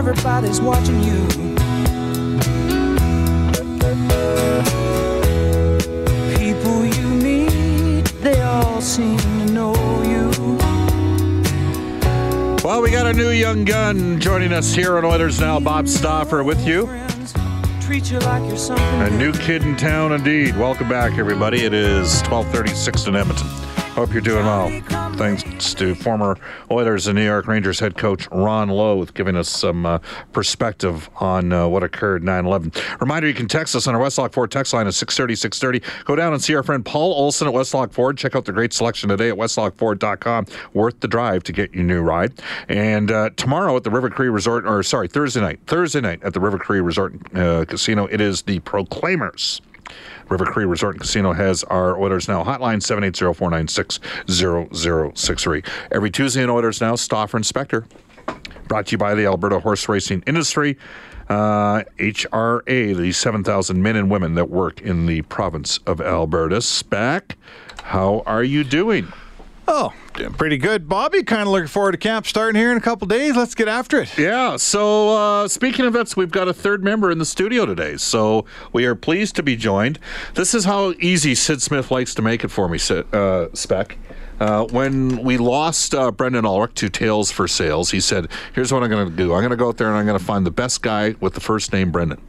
Everybody's watching you. People you meet, they all seem to know you. Well, we got a new young gun joining us here on Oilers Now. Bob Stauffer with you. Treat you like you're something. A new kid in town, indeed. Welcome back, everybody. It is 1236 in Edmonton. Hope you're doing well. To former Oilers and New York Rangers head coach Ron Low with giving us some uh, perspective on uh, what occurred 9-11. Reminder, you can text us on our Westlock Ford text line at 630-630. Go down and see our friend Paul Olson at Westlock Ford. Check out the great selection today at westlockford.com. Worth the drive to get your new ride. And uh, tomorrow at the River Cree Resort, or sorry, Thursday night, Thursday night at the River Cree Resort uh, Casino, it is the Proclaimers. River Cree Resort and Casino has our Oilers Now hotline, 780-496-0063. Every Tuesday in Oilers Now, Stauffer and Spector. Brought to you by the Alberta Horse Racing Industry. Uh, HRA, the 7,000 men and women that work in the province of Alberta. Spec, how are you doing? Oh, doing pretty good, Bobby. Kind of looking forward to camp starting here in a couple days. Let's get after it. Yeah. So, uh, speaking of vets, we've got a third member in the studio today. So, we are pleased to be joined. This is how easy Sid Smith likes to make it for me, Sid, uh, Spec. Uh, when we lost uh, Brendan Ulrich to Tails for Sales, he said, Here's what I'm going to do I'm going to go out there and I'm going to find the best guy with the first name Brendan.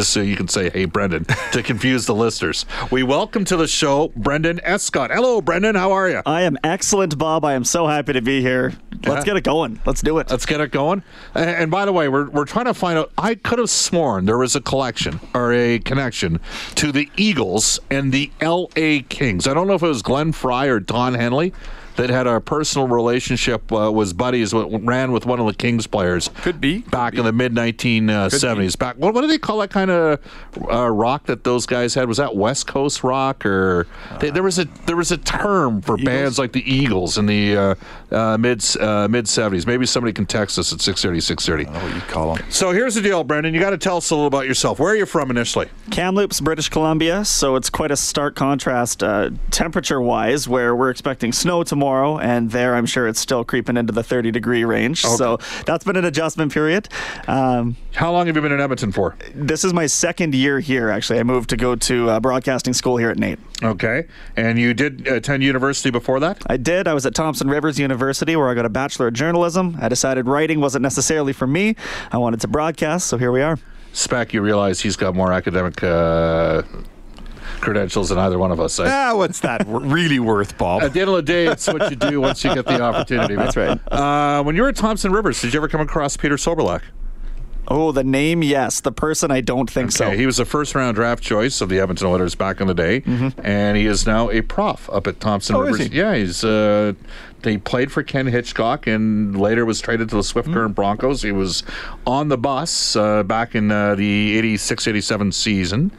Just so you can say, hey, Brendan, to confuse the listeners. We welcome to the show Brendan Escott. Hello, Brendan. How are you? I am excellent, Bob. I am so happy to be here. Yeah. Let's get it going. Let's do it. Let's get it going. And, and by the way, we're, we're trying to find out. I could have sworn there was a collection or a connection to the Eagles and the L.A. Kings. I don't know if it was Glenn Frey or Don Henley that had a personal relationship, uh, was buddies, w- ran with one of the Kings players. Could be. Could Back be. in the mid 1970s. Back, what, what do they call that kind of uh, rock that those guys had? Was that West Coast rock or they, there was a there was a term for bands like the Eagles in the uh, uh, mid uh, mid 70s. Maybe somebody can text us at 630 630. what you call them. So here's the deal, Brendan. You got to tell us a little about yourself. Where are you from initially? Kamloops, British Columbia. So it's quite a stark contrast uh, temperature wise, where we're expecting snow tomorrow, and there I'm sure it's still creeping into the 30 degree range. So that's been an adjustment period. Um, How long have you been in Edmonton for? this is my second year here, actually. I moved to go to uh, broadcasting school here at NAIT. Okay. And you did attend university before that? I did. I was at Thompson Rivers University where I got a Bachelor of Journalism. I decided writing wasn't necessarily for me. I wanted to broadcast, so here we are. Spec, you realize he's got more academic uh, credentials than either one of us. eh? Ah, what's that really worth, Bob? At the end of the day, it's what you do once you get the opportunity. That's right. Uh, when you were at Thompson Rivers, did you ever come across Peter Soberlak? Oh, the name, yes. The person, I don't think so. He was a first round draft choice of the Edmonton Oilers back in the day, and he is now a prof up at Thompson Oh, is Rivers. he? Yeah, he's uh, he played for Ken Hitchcock and later was traded to the Swift Current Broncos. He was on the bus uh, back in uh, the 86 87 season.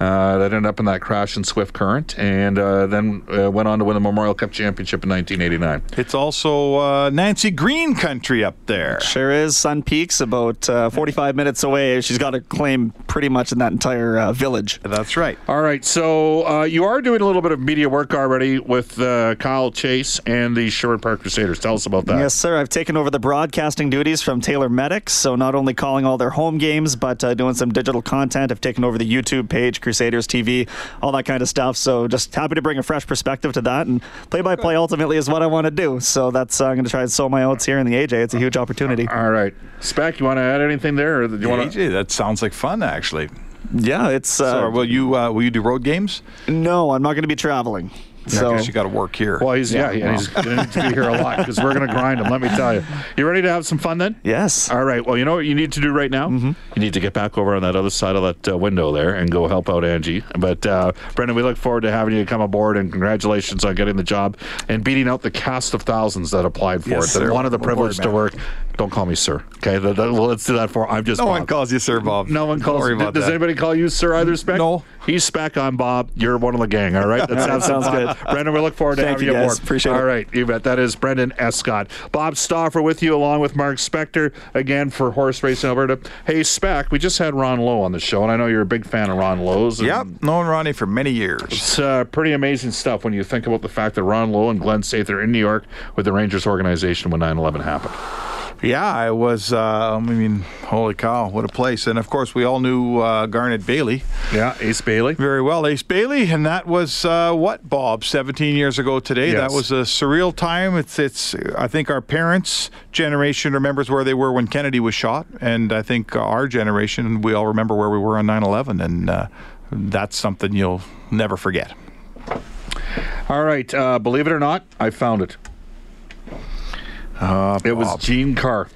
Uh, that ended up in that crash in Swift Current, and uh, then uh, went on to win the Memorial Cup championship in 1989. It's also uh, Nancy Greene country up there. Sure is. Sun Peaks, about uh, 45 minutes away. She's got a claim pretty much in that entire uh, village. That's right. All right, so uh, you are doing a little bit of media work already with uh, Kyle Chase and the Sherwood Park Crusaders. Tell us about that. Yes, sir. I've taken over the broadcasting duties from Taylor Medics. So not only calling all their home games, but uh, doing some digital content. I've taken over the YouTube page, Crusaders TV, all that kind of stuff. So just happy to bring a fresh perspective to that. And play by play ultimately is what I want to do. So that's uh, I'm going to try and sow my oats here in the AJ. It's a huge opportunity. All right. Spec, you want to add anything there? Or do you want to? AJ, that sounds like fun, actually. Yeah, it's. Uh, so, will you uh, will you do road games? no, I'm not going to be traveling. Yeah, so 'cause you got to work here. Well, he's yeah, yeah, he's going to be here a lot because we're going to grind him. Let me tell you. You ready to have some fun then? yes. All right. Well, you know what you need to do right now? Mm-hmm. You need to get back over on that other side of that uh, window there and go help out Angie. But, uh, Brendan, we look forward to having you come aboard and congratulations on getting the job and beating out the cast of thousands that applied for Yes, it. That sir. wanted the Well, privilege to work. Don't call me sir. Okay. That- that- let's do that for I'm just no one Bob. calls you Sir Bob. No one Don't calls. worry d- about does that. anybody call you sir either, Spec? No. He's Spec. I'm Bob. You're one of the gang. All right. That sounds, sounds good. Brendan, we look forward to Thank having you, you, guys. aboard. Appreciate All it. All right. you bet. That is Brendan Escott. Bob Stauffer with you, along with Mark Spector, again for Horse Racing Alberta. Hey, Spec, we just had Ron Low on the show, and I know you're a big fan of Ron Low's. and Yep, known Ronnie for many years. It's uh, pretty amazing stuff when you think about the fact that Ron Low and Glenn Sather are in New York with the Rangers organization when 9 11 happened. Yeah, I was. Uh, I mean, holy cow, what a place! And of course, we all knew uh, Garnet Bailey Yeah, Ace Bailey. very well, Ace Bailey, and that was uh, what Bob 17 years ago today. Yes. That was a surreal time. It's, it's. I think our parents' generation remembers where they were when Kennedy was shot, and I think our generation we all remember where we were on 9/11, and uh, that's something you'll never forget. All right, uh, believe it or not, I found it. Uh, It was Gene Carr.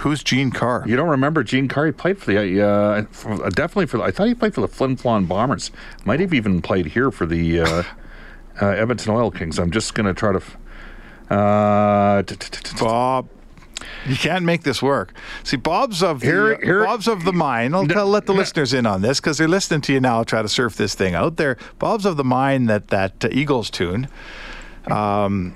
who's Gene Carr? You don't remember Gene Carr? He played for the uh, for, uh, definitely for. I thought he played for the Flin Flon Bombers. Might have even played here for the uh, uh, Edmonton Oil Kings. I'm just going to try to. Uh, Bob. You can't make this work. See, Bob's of the, Here- here- Bob's of the mind. I'll tell, let the listeners in on this because they're listening to you now. Try to surf this thing out there. Bob's of the mind that that uh, Eagles tune. Um,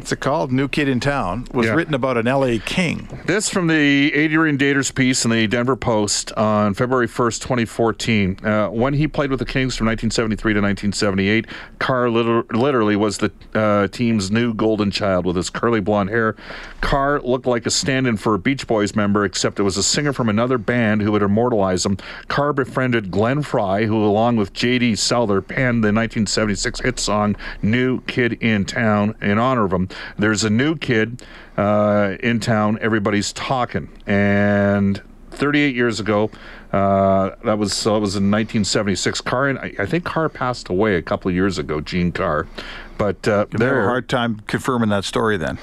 what's it called? New Kid in Town was Yeah. written about an L.A. King. This from the Adrian Dater's piece in the Denver Post on February 1st, 2014. Uh, when he played with the Kings from 1973 to 1978, Carr literally was the uh, team's new golden child with his curly blonde hair. Carr looked like a stand in for a Beach Boys member, except it was a singer from another band who would immortalize him. Carr befriended Glenn Frey, who, along with J.D. Souther, penned the 1976 hit song New Kid in Town in honor of him. There's a new kid uh, in town, everybody's talking. And 38 years ago, uh, that was so it was in 1976. Carr, and I, I think Carr passed away a couple of years ago, Gene Carr. But uh, They have a hard time confirming that story. Then,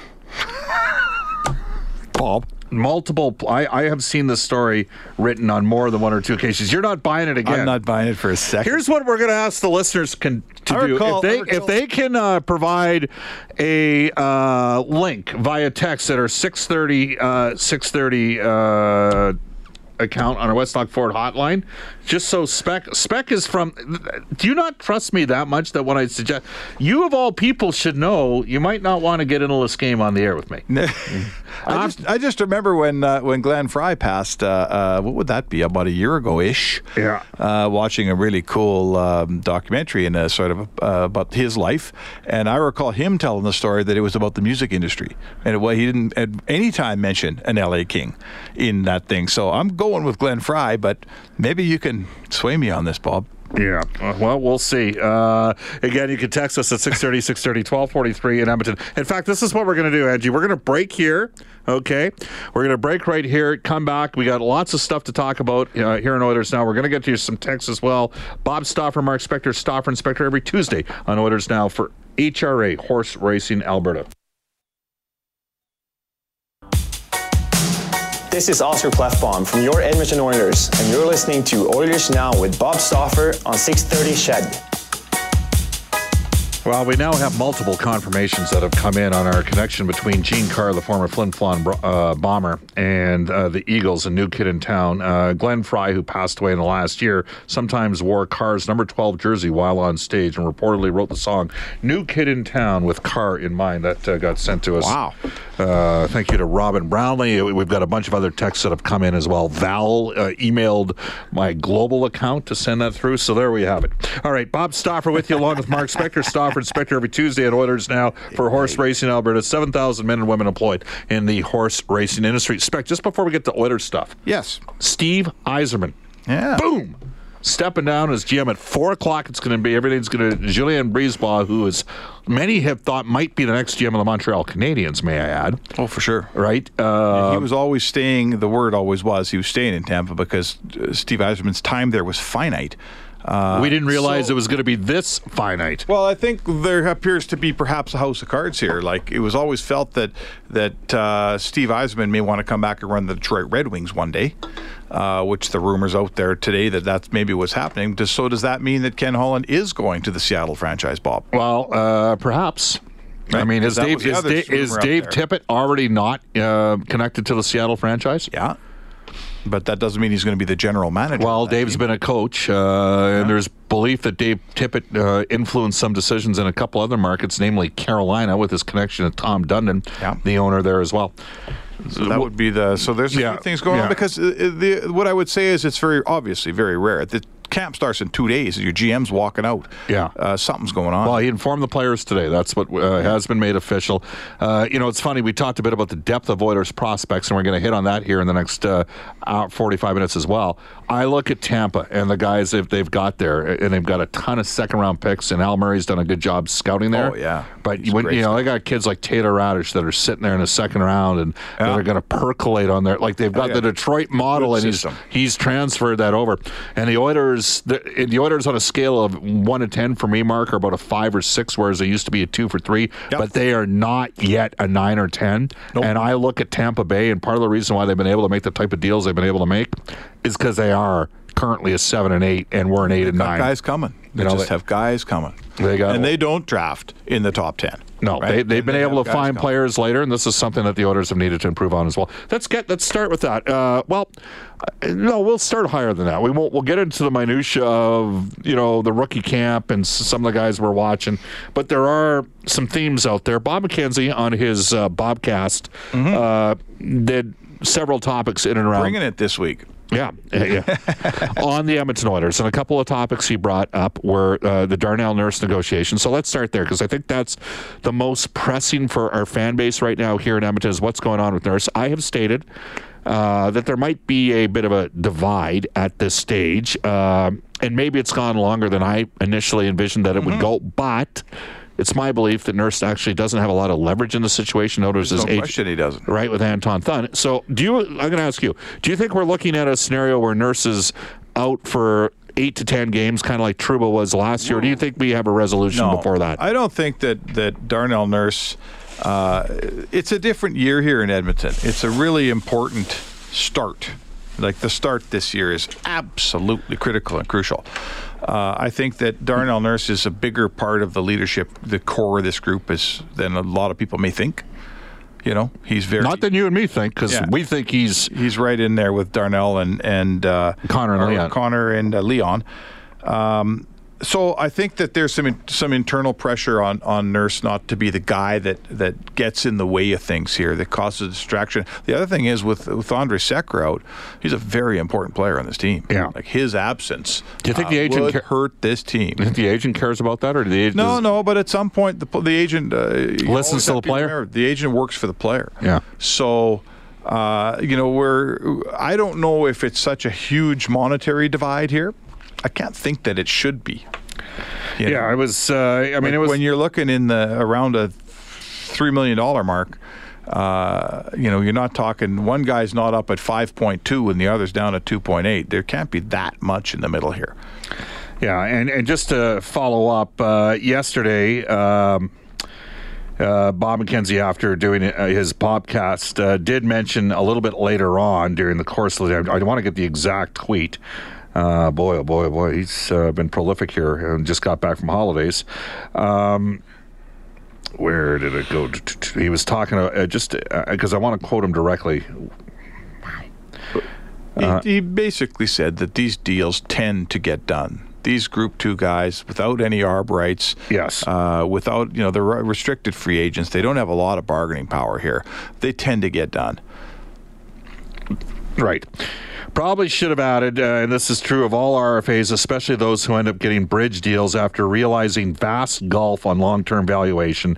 Bob. Multiple. I, I have seen this story written on more than one or two occasions. You're not buying it again. I'm not buying it for a second. Here's what we're going to ask the listeners can to I do. recall- if they if they can uh, provide a uh, link via text at our 630 uh, 630 uh, account on our Westlock Ford hotline, just so spec spec is from. Do you not trust me that much that when I suggest you of all people should know, you might not want to get into this game on the air with me. I just, I just remember when uh, when Glenn Frey passed. Uh, uh, what would that be? About a year ago ish. Yeah. Uh, watching a really cool um, documentary and a sort of uh, about his life, and I recall him telling the story that it was about the music industry, and it, well, he didn't at any time mention an L.A. King in that thing. So I'm going with Glenn Frey, but maybe you can sway me on this, Bob. Yeah. Uh, Well, we'll see. Uh, again, you can text us at 630, 630, 1243 in Edmonton. In fact, this is what we're going to do, Angie. We're going to break here. Okay. We're going to break right here, come back. We got lots of stuff to talk about uh, here in Oilers Now. We're going to get to you some texts as well. Bob Stauffer, Mark Spector, Stauffer and Spector every Tuesday on Oilers Now for HRA Horse Racing Alberta. This is Oscar Klefbom from your Edmonton Oilers, and you're listening to Oilers Now with Bob Stauffer on 630 CHED. Well, we now have multiple confirmations that have come in on our connection between Gene Carr, the former Flin Flon uh, bomber, and uh, the Eagles, a new kid in town. Uh, Glenn Frey, who passed away in the last year, sometimes wore Carr's number 12 jersey while on stage and reportedly wrote the song New Kid in Town with Carr in mind. That uh, got sent to us. Wow. Uh, thank you to Robin Brownlee. We've got a bunch of other texts that have come in as well. Val uh, emailed my global account to send that through. So there we have it. All right, Bob Stauffer with you along with Mark Spector. Stauffer and Spector every Tuesday at Oilers Now for Horse Racing Alberta. 7,000 men and women employed in the horse racing industry. Spec, just before we get to Oilers stuff, Yes. Steve Yzerman. Yeah. Boom. stepping down as GM at four o'clock. It's going to be everything's going to Julien BriseBois, who is many have thought might be the next GM of the Montreal Canadiens. May I add? Oh, for sure. Right. Uh, he was always staying. The word always was he was staying in Tampa because uh, Steve Yzerman's time there was finite. Uh, we didn't realize so- it was going to be this finite. Well, I think there appears to be perhaps a house of cards here. Like it was always felt that that uh, Steve Yzerman may want to come back and run the Detroit Red Wings one day, uh, which the rumors out there today that that's maybe what's happening. Does, so does that mean that Ken Holland is going to the Seattle franchise, Bob? Well, uh, perhaps. I mean, is Dave is, Dave, is Dave. Tippett already not uh, connected to the Seattle franchise? Yeah. But that doesn't mean he's going to be the general manager. Well, Dave's team. been a coach, uh, and there's belief that Dave Tippett uh, influenced some decisions in a couple other markets, namely Carolina, with his connection to Tom Dundon, Yeah. the owner there as well. So that would be the. So there's a Yeah, few things going yeah. on because uh, uh, the what I would say is it's very obviously very rare. The camp starts in two days. Your GM's walking out. Yeah. uh, something's going on. Well, he informed the players today. That's what uh, has been made official. Uh, you know, it's funny. We talked a bit about the depth of Oilers prospects, and we're going to hit on that here in the next uh, hour, 45 minutes as well. I look at Tampa and the guys that they've got there, and they've got a ton of second round picks, and Al Murray's done a good job scouting there. Oh, yeah. But He's when, you know, they got kids like Taylor Raddysh that are sitting there in the second round and that Yeah. are going to percolate on there. Like they've got yeah. the Detroit model, Good and he's he's transferred that over. And the Oilers, the, the Oilers on a scale of one to ten for me, Mark, are about a five or six, whereas they used to be a two for three. Yep. But they are not yet a nine or ten. And I look at Tampa Bay, and part of the reason why they've been able to make the type of deals they've been able to make is because they are currently a seven and eight, and we're an eight and nine. guys coming. They You know, just they- have guys coming. They got- and they don't draft in the top ten. No, right? they, they've been they able to find coming. players later, and this is something that the Oilers have needed to improve on as well. Let's get let's start with that. Uh, well, uh, no, we'll start higher than that. We won't. We'll get into the minutia of you know the rookie camp and some of the guys we're watching, but there are some themes out there. Bob McKenzie on his uh, Bobcast uh, did several topics in and around Bringing it this week. yeah, yeah, yeah. on the Edmonton Oilers, and a couple of topics he brought up were uh, the Darnell Nurse negotiation. So let's start there because I think that's the most pressing for our fan base right now here in Edmonton is what's going on with Nurse. I have stated uh, that there might be a bit of a divide at this stage, um, and maybe it's gone longer than I initially envisioned that it would go, but. It's my belief that Nurse actually doesn't have a lot of leverage in the situation. Notice his No age, question he doesn't. right with Anton Thun. So, do you? I'm going to ask you. Do you think we're looking at a scenario where Nurse is out for eight to ten games, kind of like Trouba was last year? Or do you think we have a resolution before that? I don't think that that Darnell Nurse. Uh, it's a different year here in Edmonton. It's a really important start. Like the start this year is absolutely critical and crucial. Uh, I think that Darnell Nurse is a bigger part of the leadership, the core of this group, is than a lot of people may think. You know, he's very Not than you and me think, because Yeah. we think he's he's right in there with Darnell and and uh, Connor and Leon. Connor and uh, Leon. Um, so I think that there's some some internal pressure on, on Nurse not to be the guy that, that gets in the way of things here that causes distraction. The other thing is with with Andrej Sekera out, he's a very important player on this team. Yeah. like his absence. Do you think uh, the agent ca- hurt this team? Do you think the agent cares about that, or the agent? No, no, but at some point, the, the agent uh, Listens to the player? The agent works for the player. Yeah. So, uh, you know, we're. I don't know if it's such a huge monetary divide here. I can't think that it should be. You Yeah, know? I was. Uh, I mean, Like, it was when you're looking in the around a three million dollar mark. Uh, you know, you're not talking. One guy's not up at 5.2 and the other's down at 2.8. There can't be that much in the middle here. Yeah, and, and just to follow up, uh, yesterday, um, uh, Bob McKenzie, after doing uh, his podcast, uh, did mention a little bit later on during the course of the day. I want to get the exact tweet. Uh, boy, oh boy, oh boy, he's uh, been prolific here and just got back from holidays. Um, where did it go? He was talking uh, just because I want to quote him directly. Uh-huh. He, he basically said that these deals tend to get done. These Group Two guys, without any arb rights, Yes. uh, without you know they're restricted free agents, they don't have a lot of bargaining power here. They tend to get done. Right. Probably should have added, uh, and this is true of all RFAs, especially those who end up getting bridge deals after realizing vast gulf on long term valuation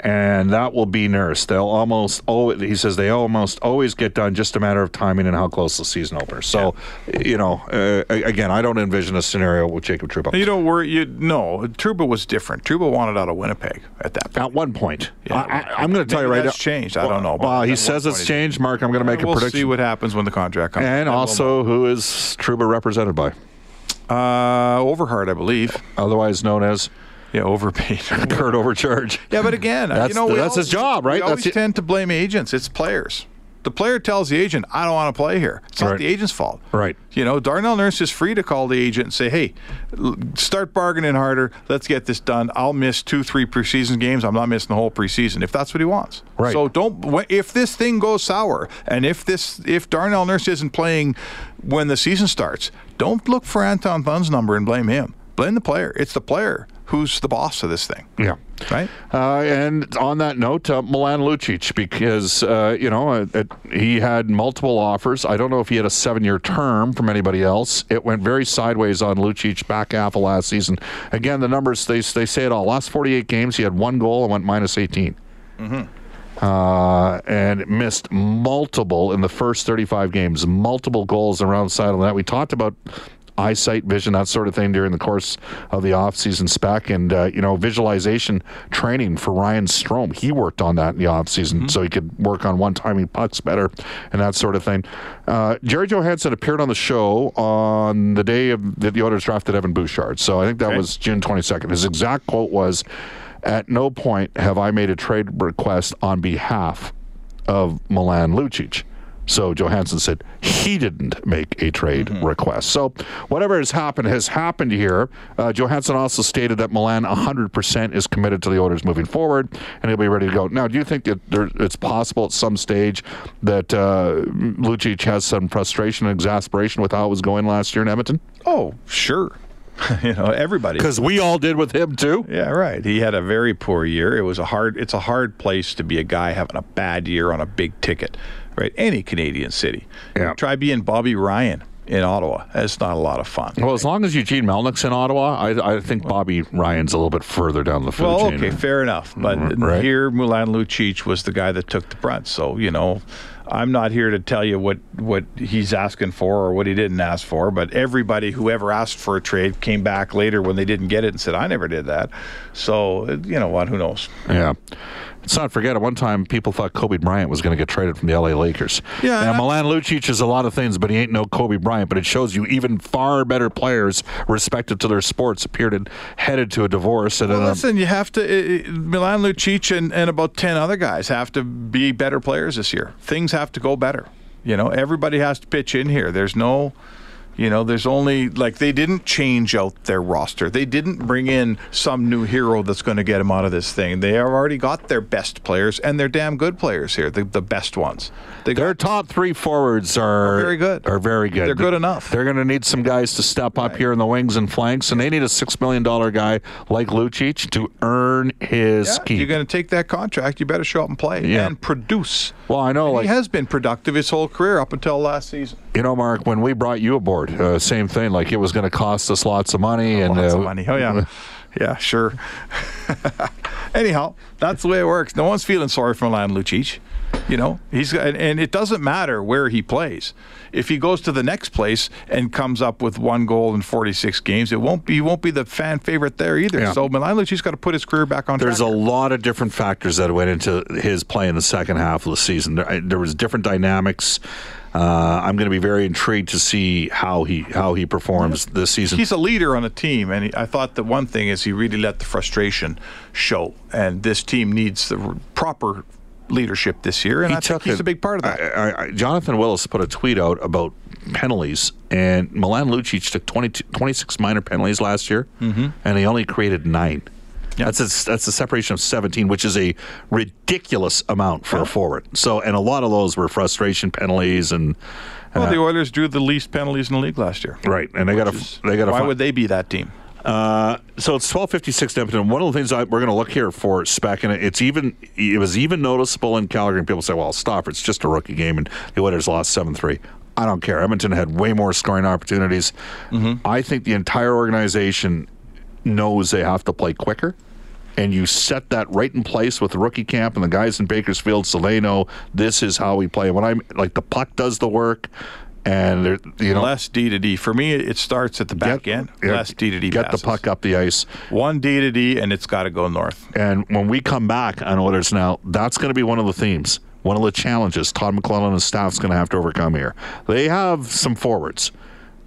and that will be Nurse. They'll almost oh he says they almost always get done just a matter of timing and how close the season opener. So, you know, uh, again, I don't envision a scenario with Jacob Trouba. You don't worry. You no, Trouba was different. Trouba wanted out of Winnipeg at that point. At one point, Yeah. I, am going to tell you right now. changed. I don't know, Well, he says it's changed. Mark, I'm going to make we'll a prediction. see what happens when the contract comes. and we'll also, who is Trouba represented by? uh, Overhardt, I believe. Otherwise known as Yeah, overpaid. Kurt Overcharge. Yeah, but again, That's you know, the- that's his job, right? We That's always it. tend to blame agents. It's players. The player tells the agent, "I don't want to play here." It's not the agent's fault. Right. You know, Darnell Nurse is free to call the agent and say, "Hey, start bargaining harder. Let's get this done. I'll miss two, three preseason games. I'm not missing the whole preseason if that's what he wants." Right. So don't. If this thing goes sour, and if this, if Darnell Nurse isn't playing when the season starts, don't look for Anton Thun's number and blame him. Blame the player. It's the player who's the boss of this thing. Yeah. Right. Uh, and on that note, uh, Milan Lucic, because uh, you know it, he had multiple offers. I don't know if he had a seven-year term from anybody else. It went very sideways on Lucic back half of last season. Again, the numbers they they say it all. Last 48 games, he had one goal and went minus 18. Uh, and missed multiple in the first 35 games, multiple goals around the side of that. We talked about eyesight, vision, that sort of thing during the course of the offseason spec and, uh, you know, visualization training for Ryan Strome. He worked on that in the offseason so he could work on one timing pucks better and that sort of thing. Uh, Gerry Johannson appeared on the show on the day of that the Oilers drafted Evan Bouchard. So I think that Okay. was June 22nd. His exact quote was, at no point have I made a trade request on behalf of Milan Lucic. So Johannson said he didn't make a trade request. So whatever has happened has happened here. Uh, Johannson also stated that Milan 100% is committed to the Oilers moving forward, and he'll be ready to go. Now, do you think that there, it's possible at some stage that uh, Lucic has some frustration and exasperation with how it was going last year in Edmonton? Oh, sure. you know, everybody. Because we all did with him too. Yeah, right. He had a very poor year. It was a hard. It's a hard place to be a guy having a bad year on a big ticket, right? Any Canadian city. Yeah. Try being Bobby Ryan in Ottawa. That's not a lot of fun. Well, as long as Eugene Melnyk's in Ottawa, I, I think Bobby Ryan's a little bit further down the food Well, chain. okay, fair enough. But Mm, right. here, Milan Lucic was the guy that took the brunt. So you know, I'm not here to tell you what what he's asking for or what he didn't ask for. But everybody who ever asked for a trade came back later when they didn't get it and said, "I never did that." So you know what? Who knows? Yeah. Let's not forget, at one time, people thought Kobe Bryant was going to get traded from the LA Lakers. Yeah, Now, Milan Lucic is a lot of things, but he ain't no Kobe Bryant. But it shows you even far better players, respected to their sports, appeared and headed to a divorce. And Well, um, listen, you have to. Uh, Milan Lucic and, and about ten other guys have to be better players this year. Things have to go better. You know, everybody has to pitch in here. There's no. You know, there's only like they didn't change out their roster. They didn't bring in some new hero that's going to get them out of this thing. They have already got their best players, and they're damn good players here. The, the best ones. They their got top three forwards are, Are very good. Are very good. They're good enough. They're going to need some guys to step up here in the wings and flanks, and they need a six million dollar guy like Lucic to earn his Yeah, keep. you're going to take that contract. You better show up and play Yeah. and produce. well, I know, like he has been productive his whole career up until last season. You know, Mark, when we brought you aboard, uh, same thing. Like it was going to cost us lots of money, and Lots uh, of money. Oh yeah, yeah, sure. Anyhow, that's the way it works. No one's feeling sorry for Milan Lucic. You know, he's and, and it doesn't matter where he plays. If he goes to the next place and comes up with one goal in 46 games, it won't be he won't be the fan favorite there either. Yeah. So Milan Lucic's got to put his career back on There's a lot of different factors that went into his play in the second half of the season. There, there was different dynamics. Uh, I'm going to be very intrigued to see how he how he performs this season. He's a leader on a team, and he, I thought that one thing is he really let the frustration show, and this team needs the proper leadership this year, and I think he's it- a big part of that. I, I, Jonathan Willis put a tweet out about penalties, and Milan Lucic took 22, 26 minor penalties last year, Mm-hmm. and he only created nine. That's a, that's a separation of 17, which is a ridiculous amount for a forward. So, and a lot of those were frustration penalties, and well, uh, the Oilers drew the least penalties in the league last year. right, and they got a they got to Why would they be that team? uh, so it's twelve fifty six Edmonton. One of the things I, we're going to look here for spec, and it's even it was even noticeable in Calgary. And people say, "Well, stop! It's just a rookie game," and the Oilers lost seven three. I don't care. Edmonton had way more scoring opportunities. I think the entire organization knows they have to play quicker, and you set that right in place with the rookie camp and the guys in Bakersfield, so they know this is how we play. When I'm like the puck does the work, and you know, less D to D. For me, it starts at the back get- end. less D to D. Get passes. the puck up the ice. One D to D, and it's got to go north. And when we come back on Oilers Now, that's going to be one of the themes, one of the challenges Todd McLellan and his staff's going to have to overcome here. They have some forwards.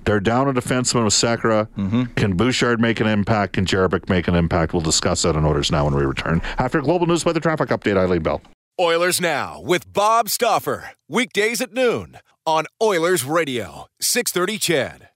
They're down a defenseman with Sekera. Mm-hmm. Can Bouchard make an impact? Can Jerebic make an impact? We'll discuss that on Oilers Now when we return. After Global News by the Traffic Update, Eileen Bell. Oilers Now with Bob Stauffer. Weekdays at noon on Oilers Radio, 630 CHED.